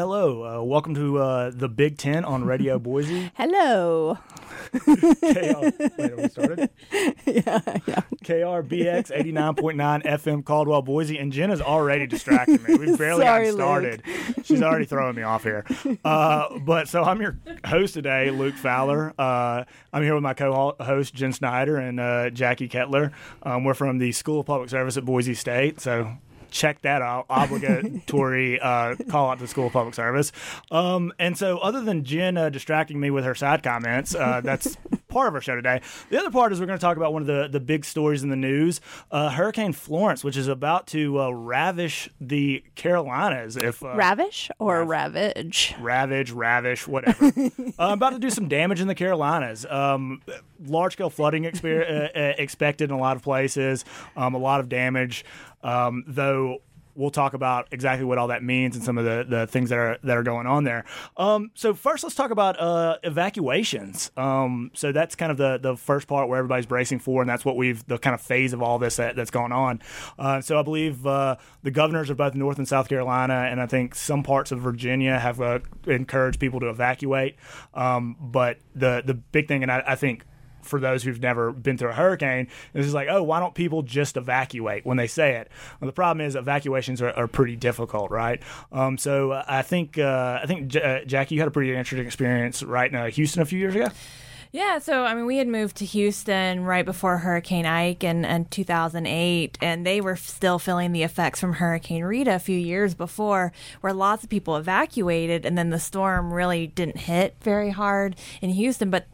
Hello, uh, welcome to uh, the Big Tent on Radio Boise. Hello. KR, wait, we started? yeah, yeah. KRBX 89.9 FM Caldwell, Boise. And Jenna's already distracting me. We've barely Sorry, gotten started. She's already throwing me off here. Uh, but so I'm your host today, Luke Fowler. Uh, I'm here with my co host, Jen Schneider, and uh, Jackie Kettler. Um, we're from the School of Public Service at Boise State. So check that out. Obligatory uh, call out to the School of Public Service. Um, and so, other than Jen uh, distracting me with her side comments, uh, that's part of our show today. The other part is we're going to talk about one of the, the big stories in the news uh, Hurricane Florence, which is about to uh, ravish the Carolinas. If uh, Ravish or ravage? ravage, ravish, whatever. about to do some damage in the Carolinas. Um, large scale flooding exper- uh, uh, expected in a lot of places. Um, a lot of damage, um, though. We'll talk about exactly what all that means and some of the, the things that are that are going on there. Um, so first, let's talk about uh, evacuations. Um, so that's kind of the the first part where everybody's bracing for, and that's what we've the kind of phase of all this that, that's going on. Uh, so I believe uh, the governors of both North and South Carolina, and I think some parts of Virginia have uh, encouraged people to evacuate. Um, but the the big thing, and I, I think for those who've never been through a hurricane, this is like, oh, why don't people just evacuate when they say it? Well, the problem is evacuations are, are pretty difficult, right? Um, so uh, I think uh, I think J- uh, Jackie, you had a pretty interesting experience right in Houston a few years ago. Yeah, so I mean, we had moved to Houston right before Hurricane Ike in, in 2008, and they were still feeling the effects from Hurricane Rita a few years before, where lots of people evacuated, and then the storm really didn't hit very hard in Houston. But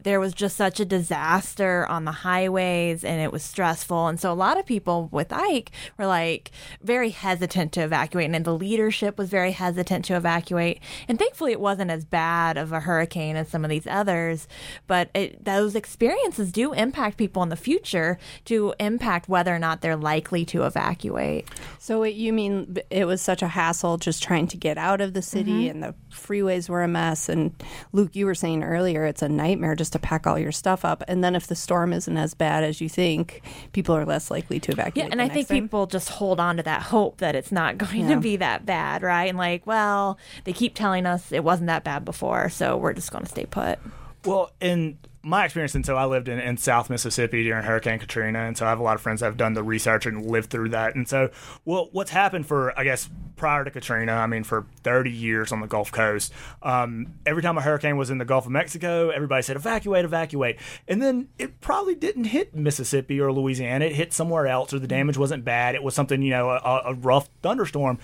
there was just such a disaster on the highways, and it was stressful. And so a lot of people with Ike were like very hesitant to evacuate, and the leadership was very hesitant to evacuate. And thankfully, it wasn't as bad of a hurricane as some of these others but it, those experiences do impact people in the future to impact whether or not they're likely to evacuate. So it, you mean it was such a hassle just trying to get out of the city, mm-hmm. and the freeways were a mess. And Luke, you were saying earlier, it's a nightmare just to pack all your stuff up. And then if the storm isn't as bad as you think, people are less likely to evacuate. Yeah, and I think time. people just hold on to that hope that it's not going Yeah. to be that bad, right? And like, well, they keep telling us it wasn't that bad before, so we're just going to stay put. Well, in my experience, and so I lived in, in South Mississippi during Hurricane Katrina, and so I have a lot of friends that have done the research and lived through that. And so, well, what's happened for, I guess, prior to Katrina, I mean, for 30 years on the Gulf Coast, um, every time a hurricane was in the Gulf of Mexico, everybody said, evacuate, evacuate. And then it probably didn't hit Mississippi or Louisiana. It hit somewhere else, or the damage wasn't bad. It was something, you know, a, a rough thunderstorm.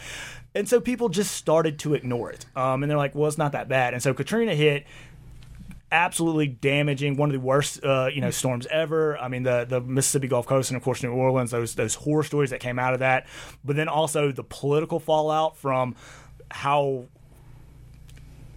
And so people just started to ignore it. Um, and they're like, well, it's not that bad. And so Katrina hit absolutely damaging, one of the worst uh, you know storms ever. I mean the the Mississippi Gulf Coast and of course New Orleans, those those horror stories that came out of that, but then also the political fallout from how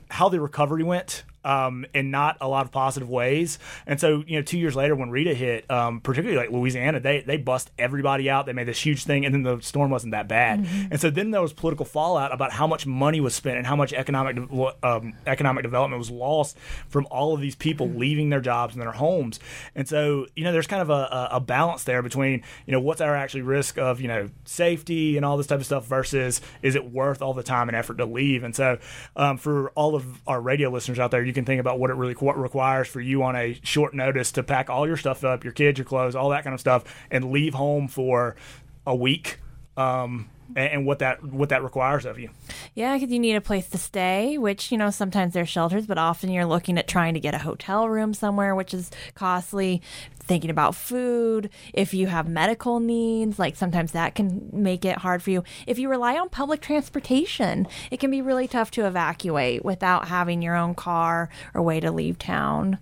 how the recovery went. Um, in not a lot of positive ways, and so you know, two years later when Rita hit, um, particularly like Louisiana, they they bust everybody out. They made this huge thing, and then the storm wasn't that bad. And so then there was political fallout about how much money was spent and how much economic de- um, economic development was lost from all of these people leaving their jobs and their homes. And so you know, there's kind of a, a, a balance there between you know what's our actually risk of you know safety and all this type of stuff versus is it worth all the time and effort to leave. And so um, for all of our radio listeners out there, you can think about what it really qu- requires for you on a short notice to pack all your stuff up, your kids, your clothes, all that kind of stuff, and leave home for a week. Um, and, and what that what that requires of you. Yeah, because you need a place to stay, which, you know, sometimes there's shelters, but often you're looking at trying to get a hotel room somewhere, which is costly. Thinking about food, if you have medical needs, like sometimes that can make it hard for you. If you rely on public transportation, it can be really tough to evacuate without having your own car or way to leave town.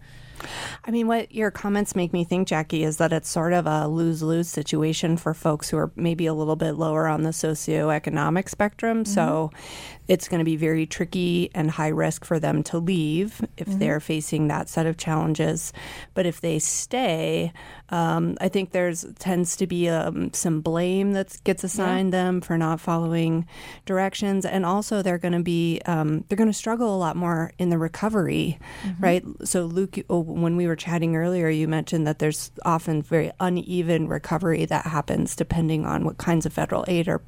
I mean, what your comments make me think, Jackie, is that it's sort of a lose lose situation for folks who are maybe a little bit lower on the socioeconomic spectrum. So it's going to be very tricky and high risk for them to leave if they're facing that set of challenges. But if they stay, um, I think there's tends to be um, some blame that gets assigned them for not following directions, and also they're going to be um, they're going to struggle a lot more in the recovery, right? So Luke, oh, when we were chatting earlier, you mentioned that there's often very uneven recovery that happens depending on what kinds of federal aid are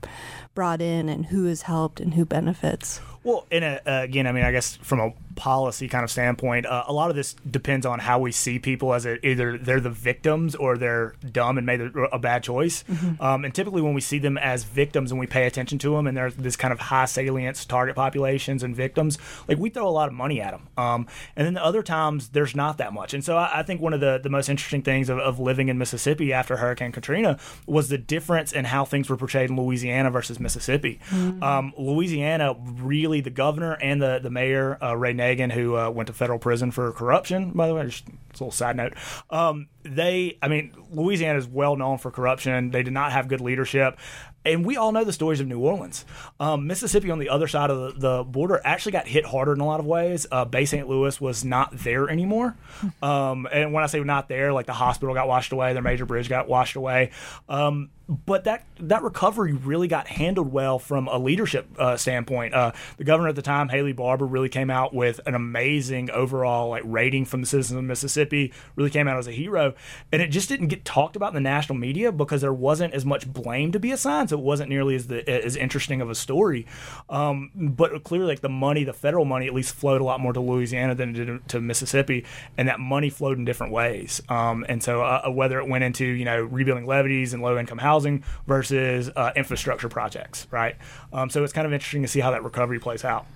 brought in and who is helped and who benefits. Well, in a, uh, again, I mean, I guess from a policy kind of standpoint, uh, a lot of this depends on how we see people as a, either they're the victims or they're dumb and made a, a bad choice. Mm-hmm. Um, and typically, when we see them as victims and we pay attention to them, and there's this kind of high salience target populations and victims, like we throw a lot of money at them. Um, and then the other times, there's not that much. And so I, I think one of the, the most interesting things of, of living in Mississippi after Hurricane Katrina was the difference in how things were portrayed in Louisiana versus Mississippi. Mm-hmm. Um, Louisiana really the governor and the the mayor uh, Ray Nagin, who uh, went to federal prison for corruption. By the way, just a little side note. Um, they, I mean, Louisiana is well known for corruption. They did not have good leadership and we all know the stories of New Orleans. Um, Mississippi, on the other side of the, the, border, actually got hit harder in a lot of ways. Uh, Bay St. Louis was not there anymore. Um, and when I say not there, like the hospital got washed away, their major bridge got washed away. Um, but that that recovery really got handled well from a leadership uh, standpoint. Uh, the governor at the time, Haley Barbour, really came out with an amazing overall like rating from the citizens of Mississippi. Really came out as a hero, and it just didn't get talked about in the national media because there wasn't as much blame to be assigned, so it wasn't nearly as the, as interesting of a story. Um, but clearly, like the money, the federal money, at least flowed a lot more to Louisiana than it did to Mississippi, and that money flowed in different ways. Um, and so uh, whether it went into you know rebuilding levees and low income housing housing versus uh, infrastructure projects, right? Um, so it's kind of interesting to see how that recovery plays out.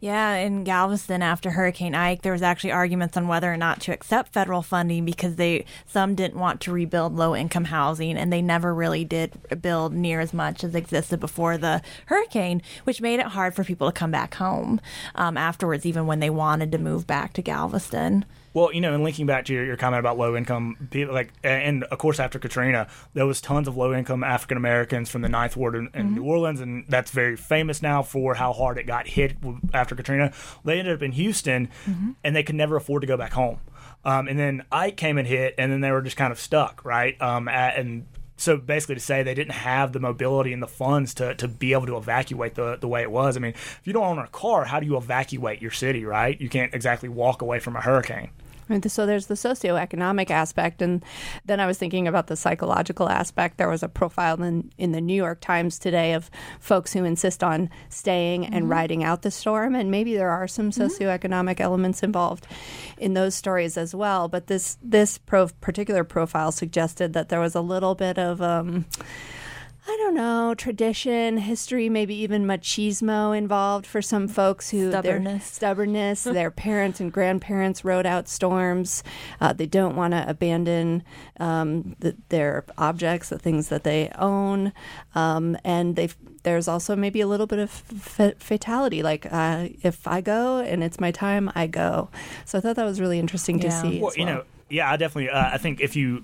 Yeah, in Galveston after Hurricane Ike, there was actually arguments on whether or not to accept federal funding because they some didn't want to rebuild low income housing, and they never really did build near as much as existed before the hurricane, which made it hard for people to come back home um, afterwards, even when they wanted to move back to Galveston. Well, you know, and linking back to your, your comment about low income people, like, and of course after Katrina, there was tons of low income African Americans from the Ninth Ward in, in mm-hmm. New Orleans, and that's very famous now for how hard it got hit after Katrina. They ended up in Houston, mm-hmm. and they could never afford to go back home. Um, and then Ike came and hit, and then they were just kind of stuck, right? Um, at, and so basically to say they didn't have the mobility and the funds to, to be able to evacuate the, the way it was. I mean, if you don't own a car, how do you evacuate your city, right? You can't exactly walk away from a hurricane. So there's the socioeconomic aspect, and then I was thinking about the psychological aspect. There was a profile in, in the New York Times today of folks who insist on staying mm-hmm. and riding out the storm, and maybe there are some mm-hmm. socioeconomic mm-hmm. elements involved in those stories as well. But this this pro- particular profile suggested that there was a little bit of um, I don't know, tradition, history, maybe even machismo involved for some folks who stubbornness, stubbornness. their parents and grandparents rode out storms. Uh, they don't want to abandon um, the, their objects, the things that they own, um, and they there's also maybe a little bit of f- fatality. Like uh, if I go and it's my time, I go. So I thought that was really interesting yeah. to see. Well, well, you know, yeah, I definitely. Uh, I think if you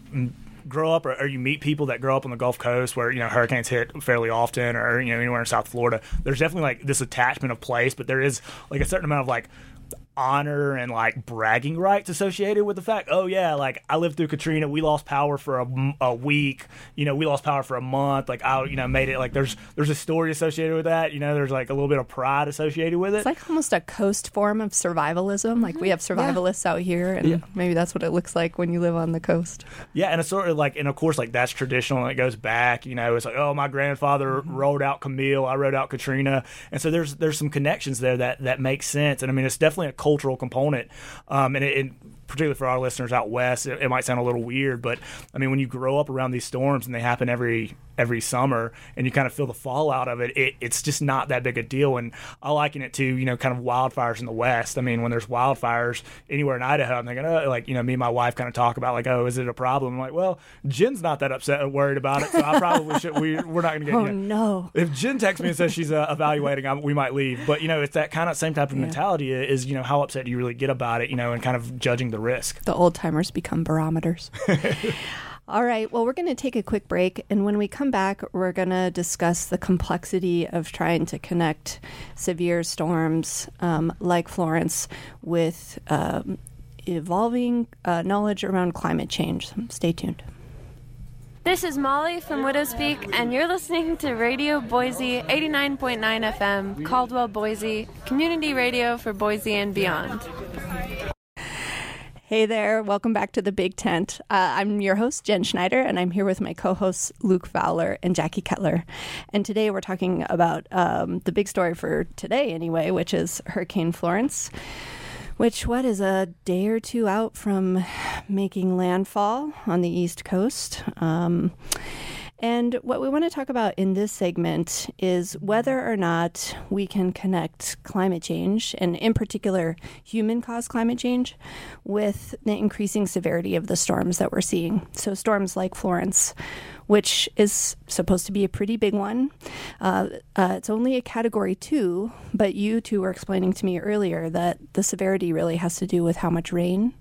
grow up or, or, you meet people that grow up on the Gulf Coast where you know hurricanes hit fairly often, or you know anywhere in South Florida, there's definitely like this attachment of place, but there is like a certain amount of like honor and like bragging rights associated with the fact oh yeah like i lived through katrina we lost power for a, a week you know we lost power for a month like i you know made it like there's there's a story associated with that you know there's like a little bit of pride associated with it it's like almost a coast form of survivalism like we have mm-hmm. survivalists yeah. out here and yeah. maybe that's what it looks like when you live on the coast yeah and it's sort of like and of course like that's traditional and it goes back you know it's like oh my grandfather mm-hmm. rode out camille i rode out katrina and so there's there's some connections there that that makes sense and i mean it's definitely a cultural component. Um, and it, it, particularly for our listeners out west, it, it, might sound a little weird, but I mean, when you grow up around these storms and they happen every every summer, and you kind of feel the fallout of it, it, it's just not that big a deal. And I liken it to you know kind of wildfires in the west. I mean, when there's wildfires anywhere in Idaho, I'm thinking, oh, like you know, me and my wife kind of talk about like, oh, is it a problem? I'm like, well, Jen's not that upset, or worried about it, so I probably should. We we're not going to get. Oh you know, no! If Jen texts me and says she's uh, evaluating, I, we might leave. But you know, it's that kind of same type of yeah. mentality. Is you know how upset do you really get about it? You know, and kind of judging the risk. The old timers become barometers. All right, well, we're going to take a quick break. And when we come back, we're going to discuss the complexity of trying to connect severe storms um, like Florence with um, evolving uh, knowledge around climate change. Stay tuned. This is Molly from Widowspeak, and you're listening to Radio Boise 89.9 FM, Caldwell, Boise, community radio for Boise and beyond. Hey there, welcome back to the Big Tent. Uh, I'm your host, Jen Schneider, and I'm here with my co hosts, Luke Fowler and Jackie Kettler. And today we're talking about um, the big story for today, anyway, which is Hurricane Florence, which, what, is a day or two out from making landfall on the East Coast. Um, and what we want to talk about in this segment is whether or not we can connect climate change, and in particular human caused climate change, with the increasing severity of the storms that we're seeing. So, storms like Florence, which is supposed to be a pretty big one. Uh, uh, it's only a category two, but you two were explaining to me earlier that the severity really has to do with how much rain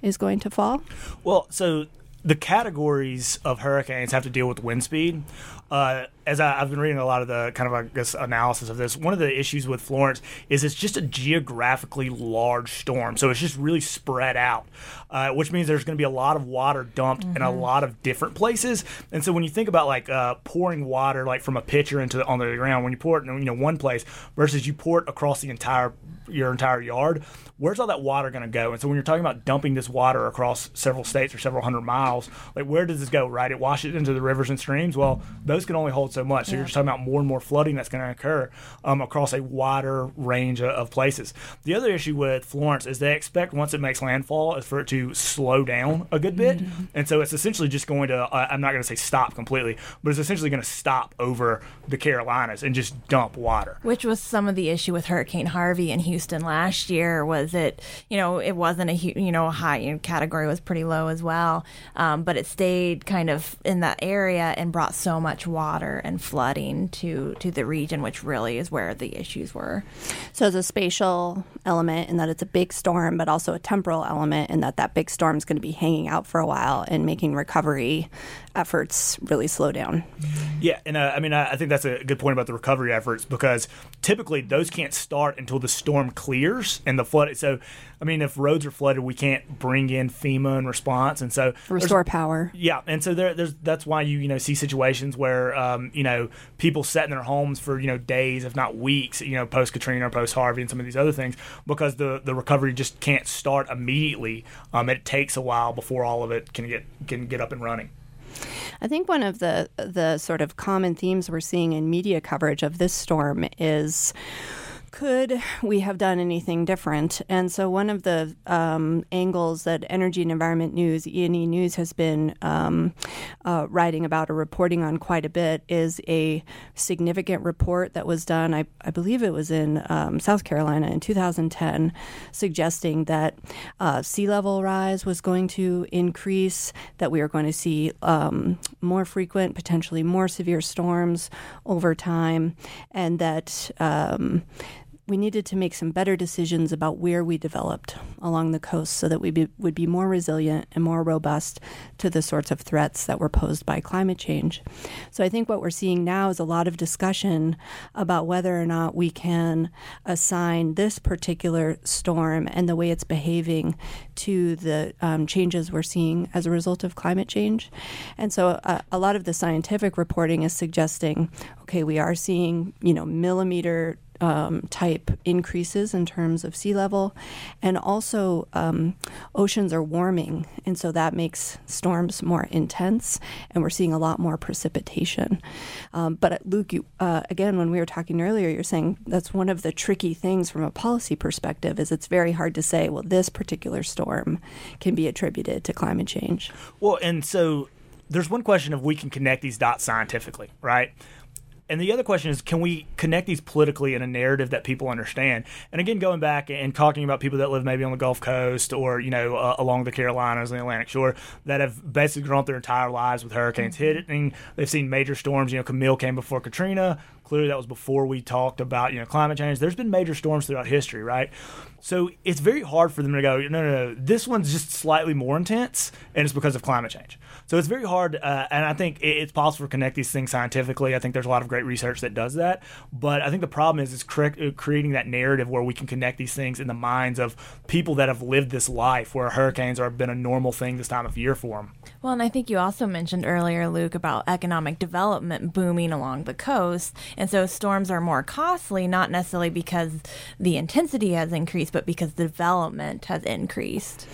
is going to fall. Well, so the categories of hurricanes have to deal with wind speed. Uh, as I, have been reading a lot of the kind of I guess analysis of this, one of the issues with Florence is it's just a geographically large storm, so it's just really spread out, uh, which means there's going to be a lot of water dumped mm-hmm. in a mm-hmm. lot of different places. And so when you think about like uh, pouring water like from a pitcher into the, on the ground, when you pour it in you know one place versus you pour it across the entire your entire yard, where's all that water going to go? And so when you're talking about dumping this water across several states or several hundred miles, like where does this go? Right, it washes into the rivers and streams. Well, those can only hold so much. So yeah. you're just talking about more and more flooding that's going to occur um, across a wider range of, of, places. The other issue with Florence is they expect once it makes landfall is for it to slow down a good bit, mm-hmm. and so it's essentially just going to. Uh, I'm not going to say stop completely, but it's essentially going to stop over the Carolinas and just dump water. Which was some of the issue with Hurricane Harvey in Houston last year. Was it you know it wasn't a you know high you know, category was pretty low as well, um, Um, but it stayed kind of in that area and brought so much water and flooding to to the region, which really is where the issues were. So it's a spatial element in that it's a big storm, but also a temporal element in that that big storm is going to be hanging out for a while and making recovery efforts really slow down. Yeah, and uh, I mean I, I think that's a good point about the recovery efforts because typically those can't start until the storm clears and the flood. So I mean, if roads are flooded, we can't bring in FEMA in response, and so restore power. Yeah, and so there, there's that's why you you know see situations where um, you know people set in their homes for you know days, if not weeks, you know post Katrina or post Harvey and some of these other things because the the recovery just can't start immediately. Um, it takes a while before all of it can get can get up and running. I think one of the the sort of common themes we're seeing in media coverage of this storm is could we have done anything different? And so, one of the um, angles that Energy and Environment News, E&E News, has been um, uh, writing about or reporting on quite a bit is a significant report that was done, I, I believe it was in um, South Carolina in 2010, suggesting that uh, sea level rise was going to increase, that we are going to see um, more frequent, potentially more severe storms over time, and that um, we needed to make some better decisions about where we developed along the coast so that we be, would be more resilient and more robust to the sorts of threats that were posed by climate change. So I think what we're seeing now is a lot of discussion about whether or not we can assign this particular storm and the way it's behaving to the um, changes we're seeing as a result of climate change. And so uh, a lot of the scientific reporting is suggesting okay, we are seeing, you know, millimeter um, type increases in terms of sea level, and also um, oceans are warming, and so that makes storms more intense, and we're seeing a lot more precipitation. Um, but uh, Luke, you, uh, again, when we were talking earlier, you're saying that's one of the tricky things from a policy perspective is it's very hard to say, well, this particular storm can be attributed to climate change. Well, and so there's one question of we can connect these dots scientifically, right? And the other question is can we connect these politically in a narrative that people understand? And again going back and talking about people that live maybe on the gulf coast or you know uh, along the carolinas and the atlantic shore that have basically grown up their entire lives with hurricanes mm-hmm. hitting. They've seen major storms. You know camille came before katrina. Clearly that was before we talked about you know climate change. There's been major storms throughout history right? So it's very hard for them to go no no no this one's just slightly more intense and it's because of climate change. So it's very hard, uh, and I think it's possible to connect these things scientifically. I think there's a lot of great research that does that, but I think the problem is is cre- uh, creating that narrative where we can connect these things in the minds of people that have lived this life, where hurricanes are been a normal thing this time of year for them. Well, and I think you also mentioned earlier, Luke, about economic development booming along the coast, And so storms are more costly, not necessarily because the intensity has increased, but because development has increased.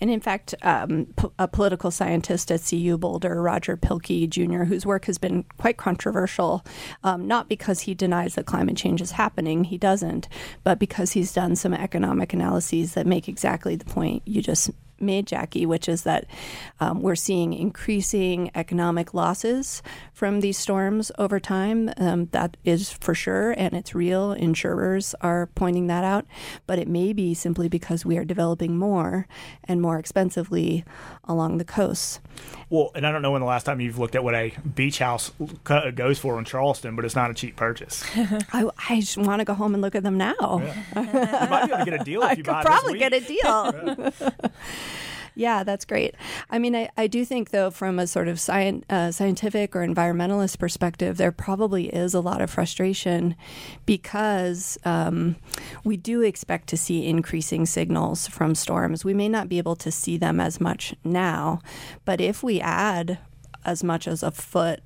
And in fact, um, p- a political scientist at CU Boulder, Roger Pielke Jr., whose work has been quite controversial, um, not because he denies that climate change is happening, he doesn't, but because he's done some economic analyses that make exactly the point you just made, Jackie, which is that um, we're seeing increasing economic losses from these storms over time. Um, that is for sure, and it's real. Insurers are pointing that out. But it may be simply because we are developing more and more expensively along the coasts. Well, and I don't know when the last time you've looked at what a beach house goes for in Charleston, but it's not a cheap purchase. I, I just want to go home and look at them now. Yeah. you might be able to get a deal if I you could probably get a deal. Yeah, that's great. I mean, I, I do think, though, from a sort of uh, scientific or environmentalist perspective, there probably is a lot of frustration because um, we do expect to see increasing signals from storms. We may not be able to see them as much now, but if we add as much as a foot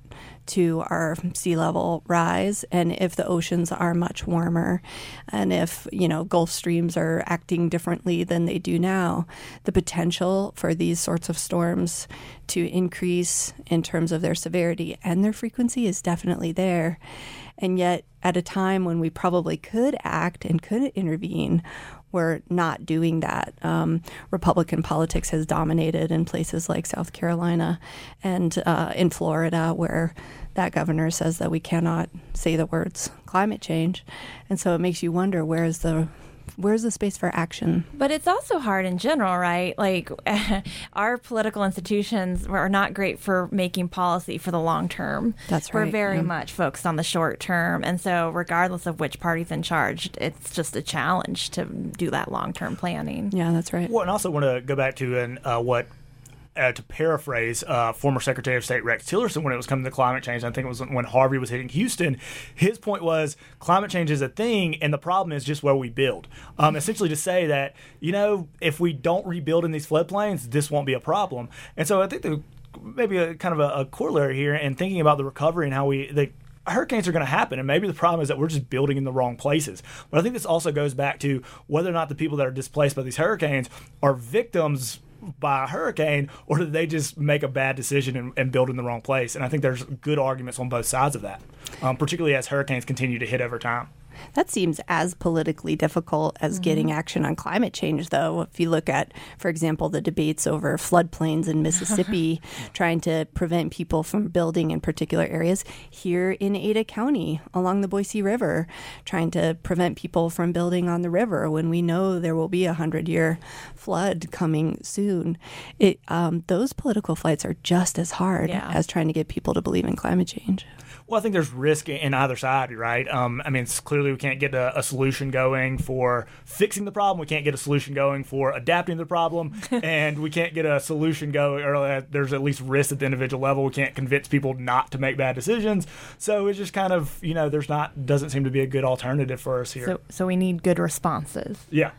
to our sea level rise and if the oceans are much warmer and if you know gulf streams are acting differently than they do now the potential for these sorts of storms to increase in terms of their severity and their frequency is definitely there and yet at a time when we probably could act and could intervene we're not doing that. Um, Republican politics has dominated in places like South Carolina and uh, in Florida, where that governor says that we cannot say the words climate change. And so it makes you wonder where is the where's the space for action? But it's also hard in general, right? Like our political institutions are not great for making policy for the long term. That's right. We're very yeah. much focused on the short term. And so, regardless of which party's in charge, it's just a challenge to do that long term planning. Yeah, that's right. Well, and also want to go back to an, uh, what uh, to paraphrase uh, former Secretary of State Rex Tillerson when it was coming to climate change. I think it was when Harvey was hitting Houston. His point was climate change is a thing, and the problem is just where we build. Um, essentially, to say that you know if we don't rebuild in these floodplains, this won't be a problem. And so I think the maybe a kind of a, a corollary here and thinking about the recovery and how we the hurricanes are going to happen, and maybe the problem is that we're just building in the wrong places. But I think this also goes back to whether or not the people that are displaced by these hurricanes are victims by a hurricane, or did they just make a bad decision and, and build in the wrong place? And I think there's good arguments on both sides of that, um, particularly as hurricanes continue to hit over time. That seems as politically difficult as getting action on climate change, though. If you look at, for example, the debates over floodplains in Mississippi, trying to prevent people from building in particular areas, here in Ada County along the Boise River, trying to prevent people from building on the river when we know there will be a hundred year flood coming soon. It, um, those political fights are just as hard Yeah. as trying to get people to believe in climate change. Well, I think there's risk in either side, right? Um, I mean, it's clearly we can't get a, a solution going for fixing the problem. We can't get a solution going for adapting the problem, and we can't get a solution going. Or uh, there's at least risk at the individual level. We can't convince people not to make bad decisions. So it's just kind of you know, there's not doesn't seem to be a good alternative for us here. So, so we need good responses. yeah,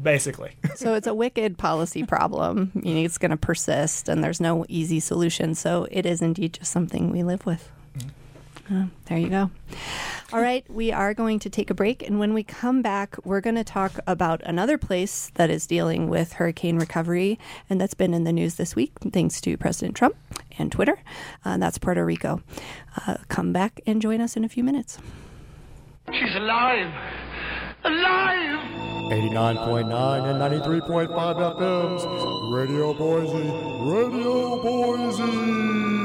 basically. so it's a wicked policy problem. You know, it's going to persist, and there's no easy solution. So it is indeed just something we live with. Uh, there you go. All right, we are going to take a break, and when we come back, we're going to talk about another place that is dealing with hurricane recovery, and that's been in the news this week, thanks to President Trump and Twitter. Uh, that's Puerto Rico. Uh, come back and join us in a few minutes. She's alive! Alive! 89.9 and 93.5 FMs. Radio Boise. Radio Boise.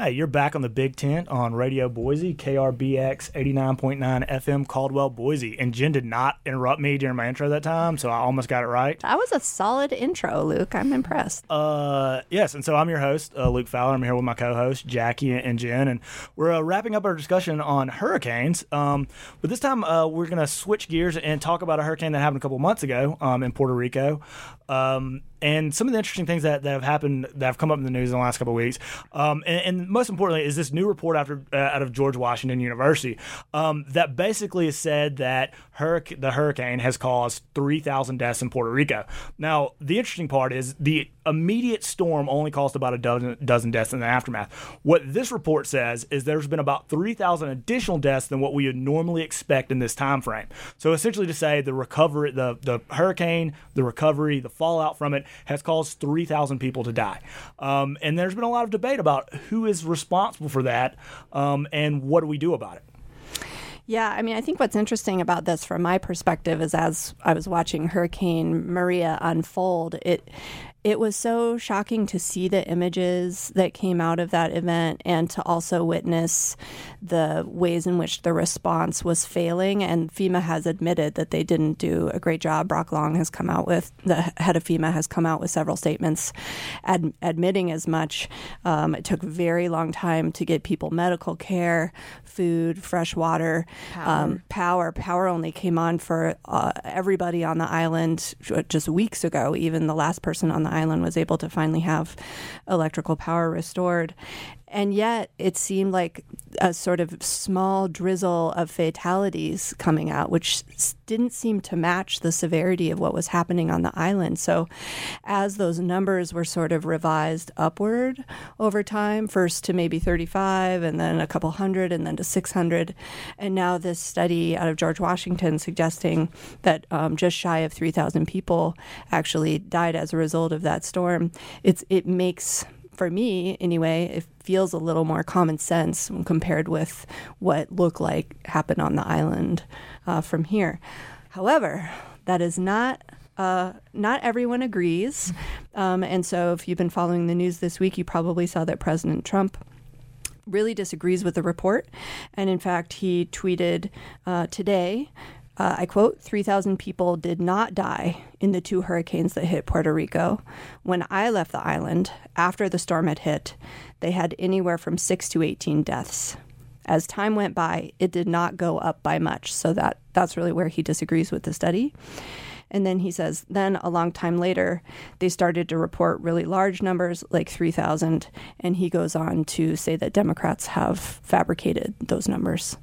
Hey, you're back on the Big Tent on Radio Boise, KRBX 89.9 FM, Caldwell, Boise. And Jen did not interrupt me during my intro that time, so I almost got it right. That was a solid intro, Luke. I'm impressed. Uh, yes, and so I'm your host, uh, Luke Fowler. I'm here with my co-host Jackie and Jen, and we're uh, wrapping up our discussion on hurricanes. Um, but this time uh, we're going to switch gears and talk about a hurricane that happened a couple months ago um, in Puerto Rico. Um, and some of the interesting things that, that have happened that have come up in the news in the last couple of weeks, um, and, and, most importantly, is this new report after uh, out of George Washington University um, that basically said that hurric- the hurricane has caused 3,000 deaths in Puerto Rico. Now, the interesting part is the immediate storm only caused about a dozen, dozen deaths in the aftermath. What this report says is there's been about 3,000 additional deaths than what we would normally expect in this time frame. So essentially to say the recovery, the, the hurricane, the recovery, the fallout from it has caused 3,000 people to die. Um, and there's been a lot of debate about who is responsible for that um, and what do we do about it. Yeah, I mean, I think what's interesting about this from my perspective is as I was watching Hurricane Maria unfold, it it was so shocking to see the images that came out of that event and to also witness the ways in which the response was failing. And FEMA has admitted that they didn't do a great job. Brock Long has come out with, the head of FEMA has come out with several statements ad- admitting as much. Um, it took a very long time to get people medical care, food, fresh water, power. Um, power. Power only came on for uh, everybody on the island just weeks ago. Even the last person on the island was able to finally have electrical power restored. And yet, it seemed like a sort of small drizzle of fatalities coming out, which didn't seem to match the severity of what was happening on the island. So, as those numbers were sort of revised upward over time, first to maybe 35, and then a couple hundred, and then to 600, and now this study out of George Washington suggesting that um, just shy of 3,000 people actually died as a result of that storm, it's it makes for me anyway, it feels a little more common sense compared with what looked like happened on the island uh, from here. However, that is not uh, not everyone agrees. Um, and so, if you've been following the news this week, you probably saw that President Trump really disagrees with the report. And in fact, he tweeted uh, today uh, I quote, 3,000 people did not die in the two hurricanes that hit Puerto Rico. When I left the island after the storm had hit, they had anywhere from 6 to 18 deaths. As time went by, it did not go up by much. So that, that's really where he disagrees with the study. And then he says, then a long time later, they started to report really large numbers, like 3,000. And he goes on to say that Democrats have fabricated those numbers.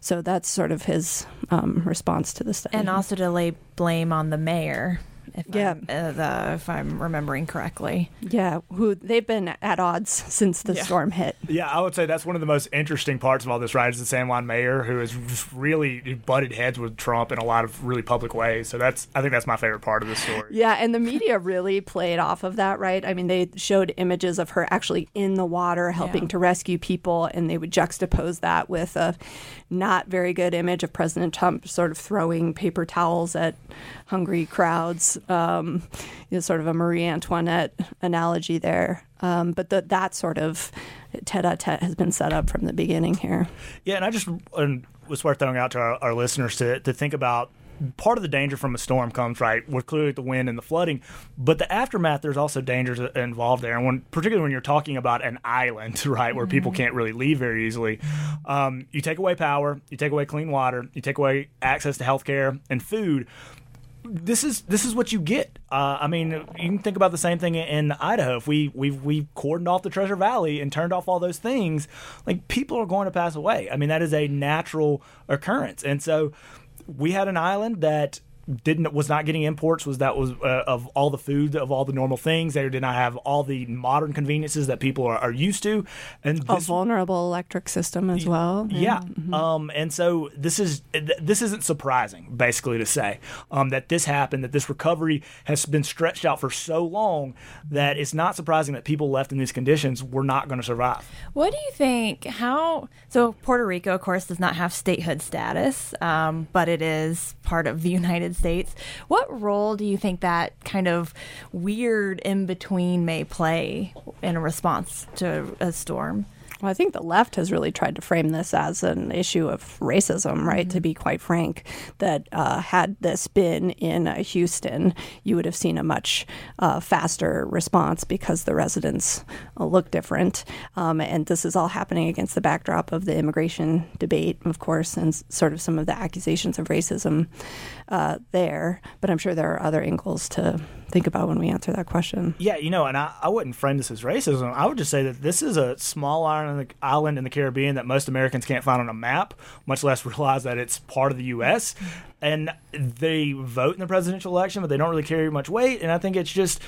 So that's sort of his um, response to the study. And also to lay blame on the mayor if yeah. I'm, uh, the, if I'm remembering correctly. Yeah, who they've been at odds since the yeah. storm hit. Yeah, I would say that's one of the most interesting parts of all this, right? Is the San Juan mayor who has really butted heads with Trump in a lot of really public ways. So that's I think that's my favorite part of the story. Yeah, and the media really played off of that, right? I mean, they showed images of her actually in the water helping yeah. to rescue people, and they would juxtapose that with a not very good image of President Trump sort of throwing paper towels at hungry crowds. Um, you know, sort of a Marie Antoinette analogy there. Um, but the, that sort of tete-a-tete has been set up from the beginning here. Yeah, and I just and was worth throwing out to our, our listeners to, to think about part of the danger from a storm comes right with clearly the wind and the flooding, but the aftermath there's also dangers involved there. And when particularly when you're talking about an island, right, where mm-hmm. people can't really leave very easily, um, you take away power, you take away clean water, you take away access to healthcare and food this is this is what you get. Uh, I mean, you can think about the same thing in Idaho. If we we we cordoned off the Treasure Valley and turned off all those things, like people are going to pass away. I mean, that is a natural occurrence, and so we had an island that didn't was not getting imports was that was uh, of all the food of all the normal things. They did not have all the modern conveniences that people are, are used to. And this, a vulnerable electric system as well. yeah. Mm-hmm. um, and so this is this isn't surprising basically to say um, that this happened that this recovery has been stretched out for so long that it's not surprising that people left in these conditions were not going to survive. What do you think how so Puerto Rico of course does not have statehood status um, but it is part of the United States. What role do you think that kind of weird in between may play in a response to a storm? Well, I think the left has really tried to frame this as an issue of racism, right? Mm-hmm. To be quite frank, that uh, had this been in uh, Houston, you would have seen a much uh, faster response because the residents uh, look different. Um, and this is all happening against the backdrop of the immigration debate, of course, and sort of some of the accusations of racism uh, there. But I'm sure there are other angles to think about when we answer that question. Yeah, you know, and I, I wouldn't frame this as racism. I would just say that this is a small island in, the, island in the Caribbean that most Americans can't find on a map, much less realize that it's part of the U.S. And they vote in the presidential election, but they don't really carry much weight. And I think it's just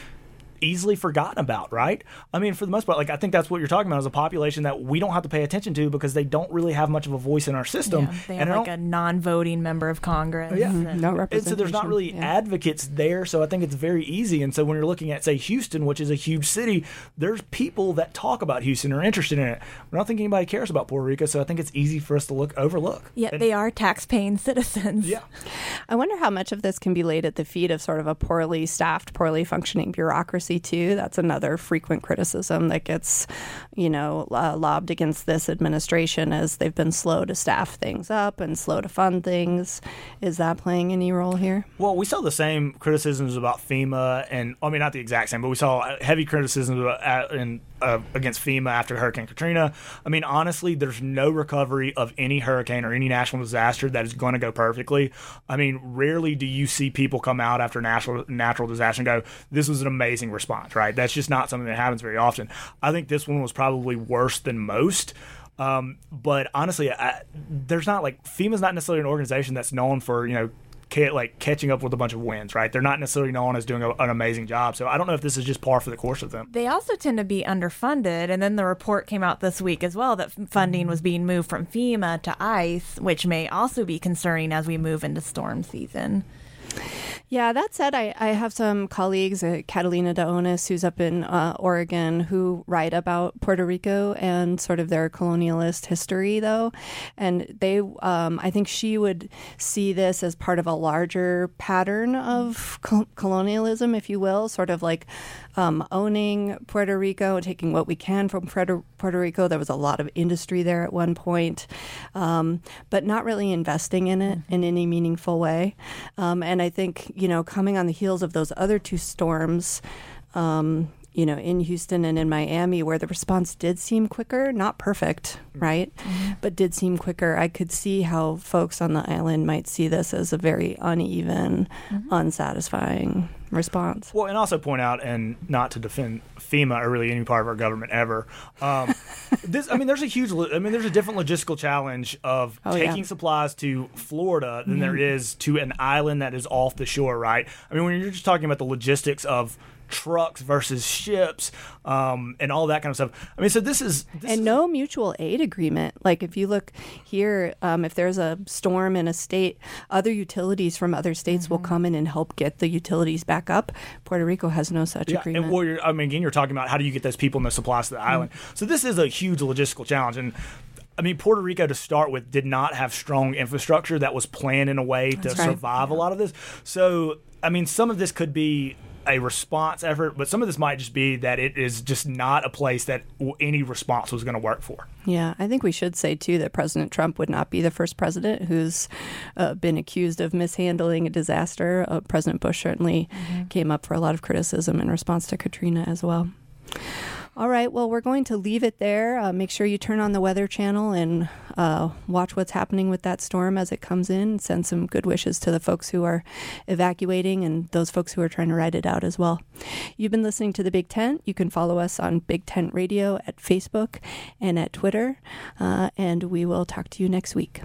easily forgotten about, right? I mean, for the most part, like I think that's what you're talking about is a population that we don't have to pay attention to because they don't really have much of a voice in our system. Yeah, they have and I like a non-voting member of Congress. Yeah. Mm-hmm. and- No and representation. so there's not really Yeah. advocates there so i think it's very easy and so when you're looking at say houston which is a huge city there's people that talk about houston are interested in it i don't think anybody cares about puerto rico so i think it's easy for us to look overlook Yet And- they are tax-paying citizens. yeah I wonder how much of this can be laid at the feet of sort of a poorly staffed, poorly functioning bureaucracy, too. That's another frequent criticism that gets, you know, uh, lobbed against this administration as they've been slow to staff things up and slow to fund things. Is that playing any role here? Well, we saw the same criticisms about FEMA, and I mean not the exact same, but we saw heavy criticisms in, uh, against FEMA after Hurricane Katrina. I mean, honestly, there's no recovery of any hurricane or any national disaster that is going to go perfectly. I mean, rarely do you see people come out after natural natural disaster and go, "This was an amazing response." Right? That's just not something that happens very often. I think this one was probably worse than most. Um, but honestly, I, there's not like FEMA's not necessarily an organization that's known for you know like catching up with a bunch of wins, right? They're not necessarily known as doing a, an amazing job. So I don't know if this is just par for the course of them. They also tend to be underfunded, and then the report came out this week as well that funding was being moved from FEMA to ICE, which may also be concerning as we move into storm season. Yeah, that said, I, I have some colleagues, uh, Catalina de Onís, who's up in uh, Oregon, who write about Puerto Rico and sort of their colonialist history, though. And they, um, I think she would see this as part of a larger pattern of col- colonialism, if you will, sort of like um, owning Puerto Rico and taking what we can from Puerto, Puerto Rico. There was a lot of industry there at one point, um, but not really investing in it in any meaningful way. Um, and I think, you know, coming on the heels of those other two storms, um, you know, in Houston and in Miami, where the response did seem quicker, not perfect, right? But did seem quicker. I could see how folks on the island might see this as a very uneven, unsatisfying response. Well, and also point out, and not to defend FEMA or really any part of our government ever. Um, this, I mean, there's a huge. I mean, there's a different logistical challenge of Oh, yeah. taking supplies to Florida than there is to an island that is off the shore, right? I mean, when you're just talking about the logistics of trucks versus ships um, and all that kind of stuff. I mean, so this is this and is- no mutual aid agreement. Like if you look here, um, if there's a storm in a state, other utilities from other states will come in and help get the utilities back up. Puerto Rico has no such Yeah, agreement. and well, you're, I mean, again, you're talking about how do you get those people and the supplies to the island. So this is a huge logistical challenge, and I mean, Puerto Rico to start with did not have strong infrastructure that was planned in a way to right. survive a lot of this. So I mean, some of this could be a response effort, but some of this might just be that it is just not a place that any response was going to work for. Yeah, I think we should say too that President Trump would not be the first president who's uh, been accused of mishandling a disaster. Uh, president Bush certainly came up for a lot of criticism in response to Katrina as well. All right, well, we're going to leave it there. Uh, make sure you turn on the Weather Channel and uh, watch what's happening with that storm as it comes in. Send some good wishes to the folks who are evacuating and those folks who are trying to ride it out as well. You've been listening to The Big Tent. You can follow us on Big Tent Radio at Facebook and at Twitter. Uh, and we will talk to you next week.